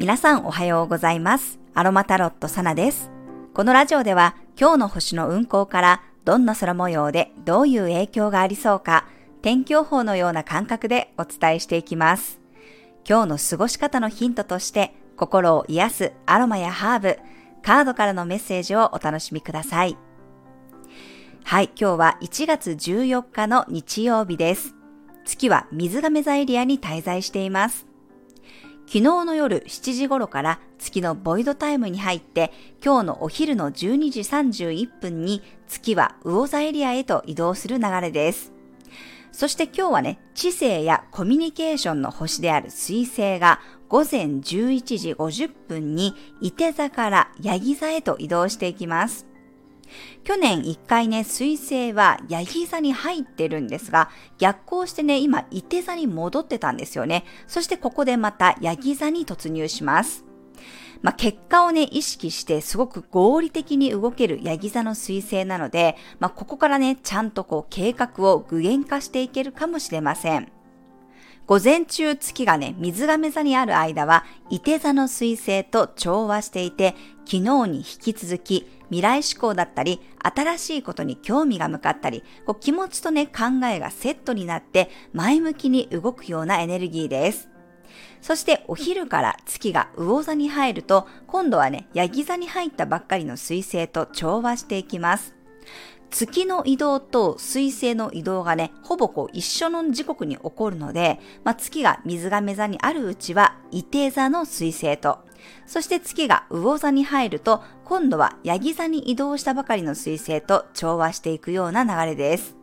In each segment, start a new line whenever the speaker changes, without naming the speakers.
皆さんおはようございます。アロマタロットサナです。このラジオでは今日の星の運行からどんな空模様でどういう影響がありそうか天気予報のような感覚でお伝えしていきます。今日の過ごし方のヒントとして心を癒すアロマやハーブ、カードからのメッセージをお楽しみください。はい、今日は1月14日の日曜日です。月は水亀座エリアに滞在しています。昨日の夜7時頃から月のボイドタイムに入って今日のお昼の12時31分に月は魚座エリアへと移動する流れです。そして今日はね、知性やコミュニケーションの星である水星が午前11時50分に伊手座からヤギ座へと移動していきます。去年一回ね、水星はヤギ座に入ってるんですが、逆行してね、今、伊手座に戻ってたんですよね。そしてここでまたヤギ座に突入します。まあ、結果をね、意識してすごく合理的に動けるヤギ座の彗星なので、まあ、ここからね、ちゃんとこう計画を具現化していけるかもしれません。午前中月がね、水亀座にある間は、伊手座の彗星と調和していて、昨日に引き続き、未来志向だったり、新しいことに興味が向かったり、こう気持ちとね、考えがセットになって、前向きに動くようなエネルギーです。そしてお昼から月が魚座に入ると、今度はね、ヤギ座に入ったばっかりの水星と調和していきます。月の移動と水星の移動がね、ほぼこう一緒の時刻に起こるので、まあ、月が水亀座にあるうちは、伊手座の水星と、そして月が魚座に入ると、今度はヤギ座に移動したばかりの水星と調和していくような流れです。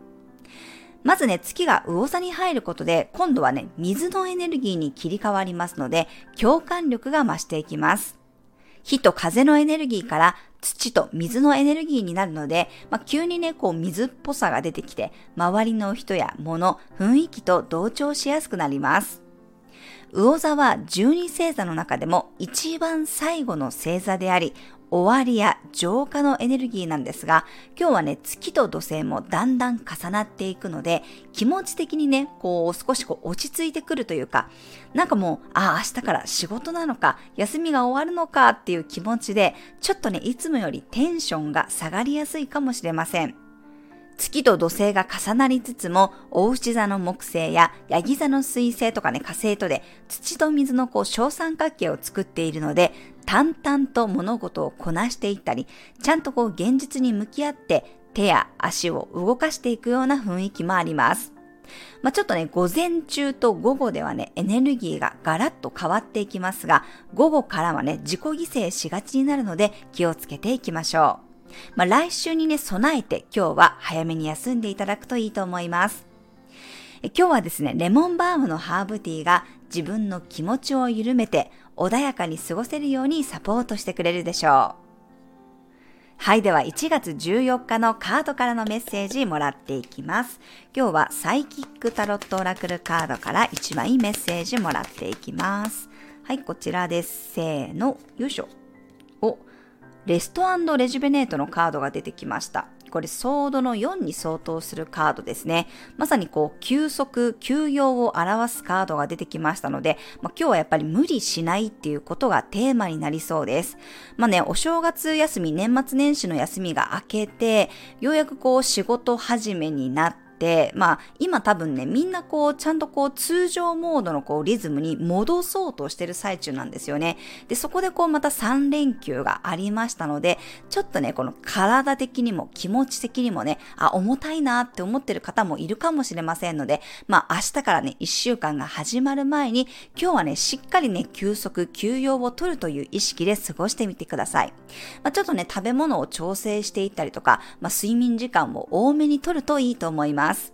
まずね、月が魚座に入ることで、今度はね、水のエネルギーに切り替わりますので、共感力が増していきます。火と風のエネルギーから土と水のエネルギーになるので、まあ、急にね、こう水っぽさが出てきて、周りの人や物、雰囲気と同調しやすくなります。魚座は十二星座の中でも一番最後の星座であり、終わりや浄化のエネルギーなんですが、今日はね、月と土星もだんだん重なっていくので、気持ち的にね、こう少しこう落ち着いてくるというか、なんかもう、ああ、明日から仕事なのか、休みが終わるのかっていう気持ちで、ちょっとね、いつもよりテンションが下がりやすいかもしれません。月と土星が重なりつつも、大牛座の木星やヤギ座の水星とかね、火星とで土と水のこう小三角形を作っているので、淡々と物事をこなしていったり、ちゃんとこう現実に向き合って手や足を動かしていくような雰囲気もあります。まあ、ちょっとね、午前中と午後ではね、エネルギーがガラッと変わっていきますが、午後からはね、自己犠牲しがちになるので気をつけていきましょう。まあ、来週にね、備えて今日は早めに休んでいただくといいと思います。今日はですね、レモンバームのハーブティーが自分の気持ちを緩めて穏やかに過ごせるようにサポートしてくれるでしょう。はい。では、1月14日のカードからのメッセージもらっていきます。今日はサイキックタロットオラクルカードから1枚メッセージもらっていきます。はい、こちらです。せーの、よいしょ。レストレジュベネートのカードが出てきました。これ、ソードの4に相当するカードですね。まさにこう、休息、休養を表すカードが出てきましたので、まあ、今日はやっぱり無理しないっていうことがテーマになりそうです。まあね、お正月休み、年末年始の休みが明けて、ようやくこう、仕事始めになって、、まあ今多分ね、みんなこうちゃんとこう通常モードのこうリズムに戻そうとしてる最中なんですよね。で、そこでこうまた3連休がありましたので、ちょっとね、この体的にも気持ち的にもね、あ、重たいなって思ってる方もいるかもしれませんので、まあ明日からね、1週間が始まる前に、今日はね、しっかりね、休息、休養を取るという意識で過ごしてみてください。まあ、ちょっとね、食べ物を調整していったりとか、まあ、睡眠時間を多めに取るといいと思います。ます。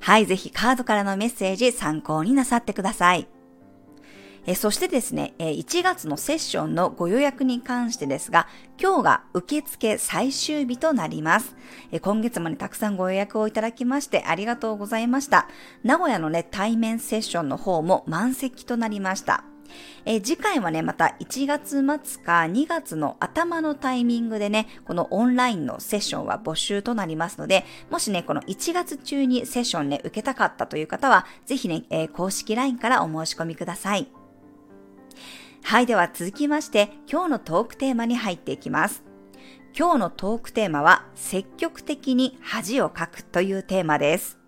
はい、ぜひカードからのメッセージ参考になさってください。えそしてですね、1月のセッションのご予約に関してですが、今日が受付最終日となります。え今月もね、たくさんご予約をいただきましてありがとうございました。名古屋のね、対面セッションの方も満席となりました。えー、次回はね、また1月末か2月の頭のタイミングでね、このオンラインのセッションは募集となりますので、もしね、この1月中にセッションね、受けたかったという方は、ぜひね、えー、公式 LINE からお申し込みください。はい、では続きまして今日のトークテーマに入っていきます。今日のトークテーマは積極的に恥をかくというテーマです。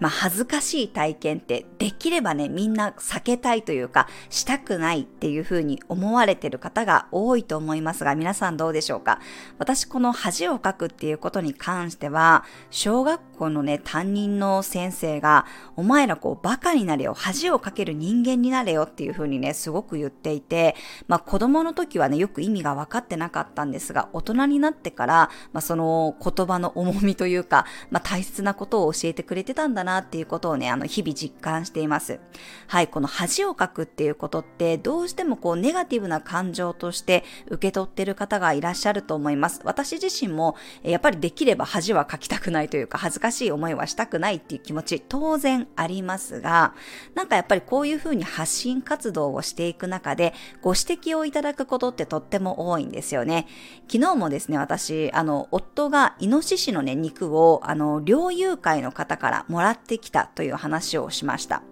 まあ、恥ずかしい体験ってできればね、みんな避けたいというか、したくないっていうふうに思われてる方が多いと思いますが、皆さんどうでしょうか？私この恥をかくっていうことに関しては、小学校のね、担任の先生が、お前らこうバカになれよ、恥をかける人間になれよっていうふうにね、すごく言っていて、まあ子供の時はね、よく意味が分かってなかったんですが、大人になってから、まあその言葉の重みというか、まあ大切なことを教えてくれてたんだなっていうことをね、あの日々実感しています。はい、この恥をかくっていうことって、どうしてもこうネガティブな感情として受け取ってる方がいらっしゃると思います。私自身も、やっぱりできれば恥はかきたくないというか、恥ずかしい思いはしたくないっていう気持ち、当然ありますが、なんかやっぱりこういうふうに発信活動をしていく中で、ご指摘をいただくことってとっても多いんですよね。昨日もですね、私、あの、夫がイノシシのね、肉を、あの、猟友会の方からもらってきたという話をしました。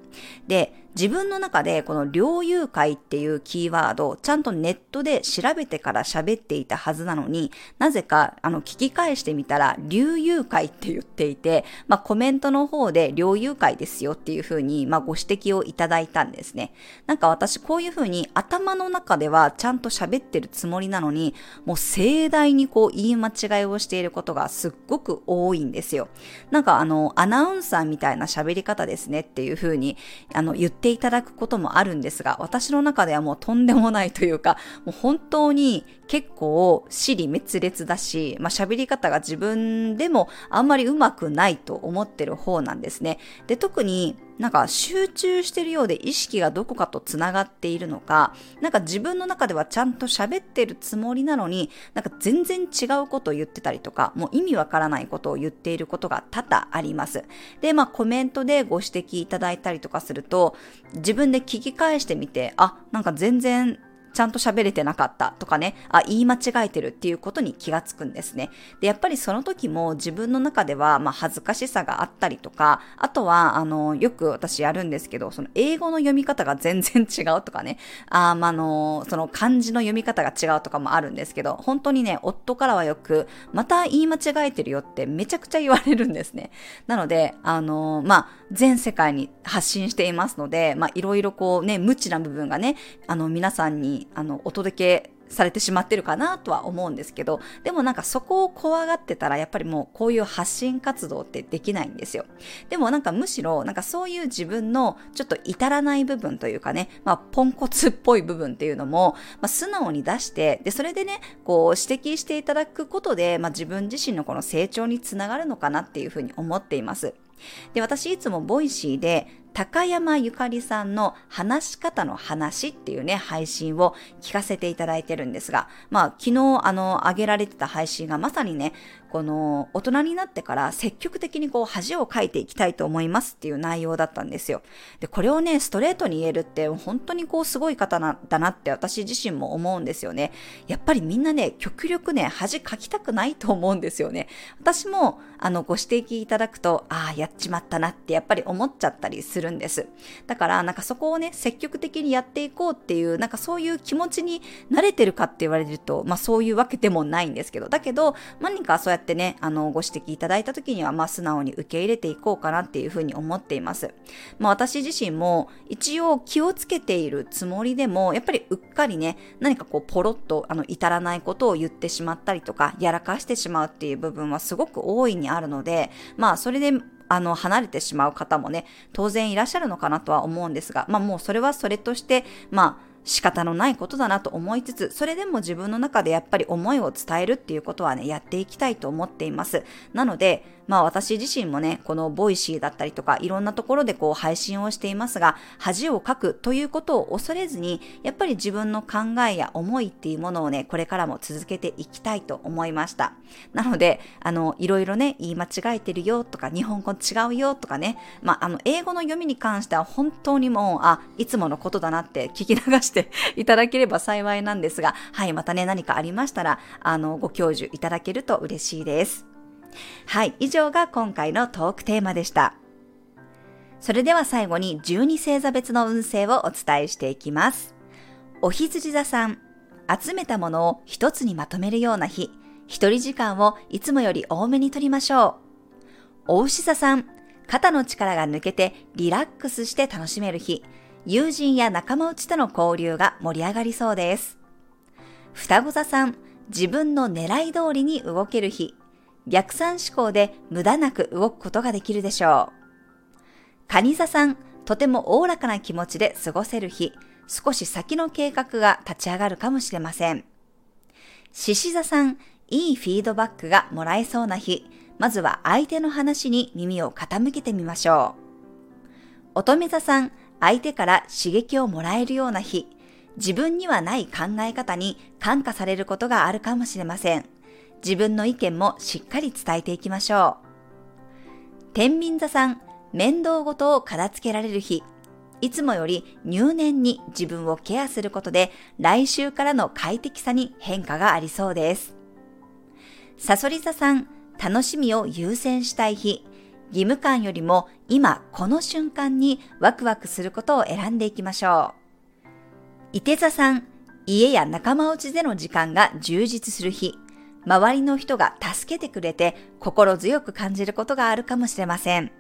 で、自分の中でこの猟友会っていうキーワードをちゃんとネットで調べてから喋っていたはずなのに、なぜかあの聞き返してみたら、猟友会って言っていて、まあコメントの方で猟友会ですよっていうふうに、まあご指摘をいただいたんですね。なんか私こういうふうに頭の中ではちゃんと喋ってるつもりなのに、もう盛大にこう言い間違いをしていることがすっごく多いんですよ。なんかあの、アナウンサーみたいな喋り方ですねっていうふうに、あの、言っていただくこともあるんですが、私の中ではもうとんでもないというか、もう本当に結構尻滅裂だし、まあ喋り方が自分でもあんまりうまくないと思ってる方なんですね。で、特になんか集中してるようで意識がどこかとつながっているのか、なんか自分の中ではちゃんと喋ってるつもりなのに、なんか全然違うことを言ってたりとか、もう意味わからないことを言っていることが多々あります。で、まあコメントでご指摘いただいたりとかすると、自分で聞き返してみて、あ、なんか全然ちゃんと喋れてなかったとかね、あ、言い間違えてるっていうことに気がつくんですね。で、やっぱりその時も自分の中では、まあ、恥ずかしさがあったりとか、あとは、あの、よく私やるんですけど、その英語の読み方が全然違うとかね、あ、まあ、の、その漢字の読み方が違うとかもあるんですけど、本当にね、夫からはよく、また言い間違えてるよってめちゃくちゃ言われるんですね。なので、あの、まあ、全世界に発信していますので、まあ、いろいろこうね、無知な部分がね、あの、皆さんにあの、お届けされてしまってるかなとは思うんですけど、でもなんかそこを怖がってたらやっぱりもうこういう発信活動ってできないんですよ。でもなんかむしろなんかそういう自分のちょっと至らない部分というかね、まあポンコツっぽい部分っていうのも、まあ、素直に出して、で、それでね、こう指摘していただくことで、まあ自分自身のこの成長につながるのかなっていうふうに思っています。で、私いつもボイシーで高山ゆかりさんの話し方の話っていうね、配信を聞かせていただいてるんですが、まあ昨日あの、上げられてた配信がまさにね、この大人になってから積極的にこう恥をかいていきたいと思いますっていう内容だったんですよ。で、これをね、ストレートに言えるって本当にこうすごい方なだなって私自身も思うんですよね。やっぱりみんなね、極力ね、恥かきたくないと思うんですよね。私もあのご指摘いただくと、ああ、やっちまったなってやっぱり思っちゃったりするるんです。だからなんかそこをね、積極的にやっていこうっていう、なんかそういう気持ちに慣れてるかって言われると、まあそういうわけでもないんですけど、だけど何かそうやってね、あの、ご指摘いただいた時には、まあ、素直に受け入れていこうかなっていうふうに思っています。まあ、私自身も一応気をつけているつもりでも、やっぱりうっかりね、何かこう、ポロッと、あの、至らないことを言ってしまったりとか、やらかしてしまうっていう部分はすごく大いにあるので、まあ、それで、あの、離れてしまう方もね、当然いらっしゃるのかなとは思うんですが、まあもうそれはそれとして、まあ、仕方のないことだなと思いつつ、それでも自分の中でやっぱり思いを伝えるっていうことはね、やっていきたいと思っています。なので、まあ私自身もね、このボイシーだったりとか、いろんなところでこう配信をしていますが、恥をかくということを恐れずに、やっぱり自分の考えや思いっていうものをね、これからも続けていきたいと思いました。なので、あの、いろいろね、言い間違えてるよとか、日本語違うよとかね、まあ、あの、英語の読みに関しては本当にもう、あ、いつものことだなって聞き流してていただければ幸いなんですが、はい、またね、何かありましたら、あの、ご教授いただけると嬉しいです。はい、以上が今回のトークテーマでした。それでは最後に12星座別の運勢をお伝えしていきます。お羊座さん、集めたものを一つにまとめるような日、一人時間をいつもより多めに取りましょう。お牛座さん、肩の力が抜けてリラックスして楽しめる日、友人や仲間内との交流が盛り上がりそうです。双子座さん、自分の狙い通りに動ける日、逆算思考で無駄なく動くことができるでしょう。蟹座さん、とてもおおらかな気持ちで過ごせる日、少し先の計画が立ち上がるかもしれません。獅子座さん、いいフィードバックがもらえそうな日、まずは相手の話に耳を傾けてみましょう。乙女座さん、相手から刺激をもらえるような日、自分にはない考え方に感化されることがあるかもしれません。自分の意見もしっかり伝えていきましょう。天秤座さん、面倒ごとを片付けられる日、いつもより入念に自分をケアすることで来週からの快適さに変化がありそうです。サソリ座さん、楽しみを優先したい日、義務感よりも今この瞬間にワクワクすることを選んでいきましょう。伊手座さん、家や仲間内での時間が充実する日、周りの人が助けてくれて心強く感じることがあるかもしれません。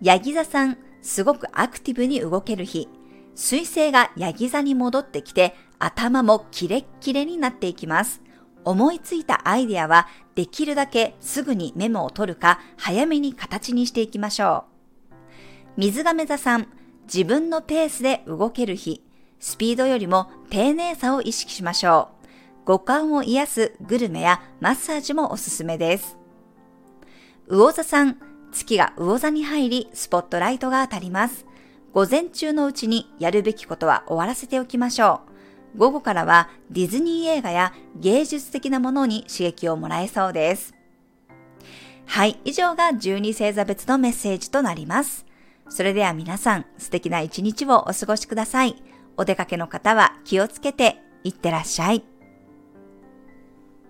ヤギ座さん、すごくアクティブに動ける日、水星がヤギ座に戻ってきて頭もキレッキレになっていきます。思いついたアイデアはできるだけすぐにメモを取るか早めに形にしていきましょう。水亀座さん、自分のペースで動ける日、スピードよりも丁寧さを意識しましょう。五感を癒すグルメやマッサージもおすすめです。魚座さん、月が魚座に入り、スポットライトが当たります。午前中のうちにやるべきことは終わらせておきましょう。午後からはディズニー映画や芸術的なものに刺激をもらえそうです。はい、以上が12星座別のメッセージとなります。それでは皆さん、素敵な一日をお過ごしください。お出かけの方は気をつけていってらっしゃい。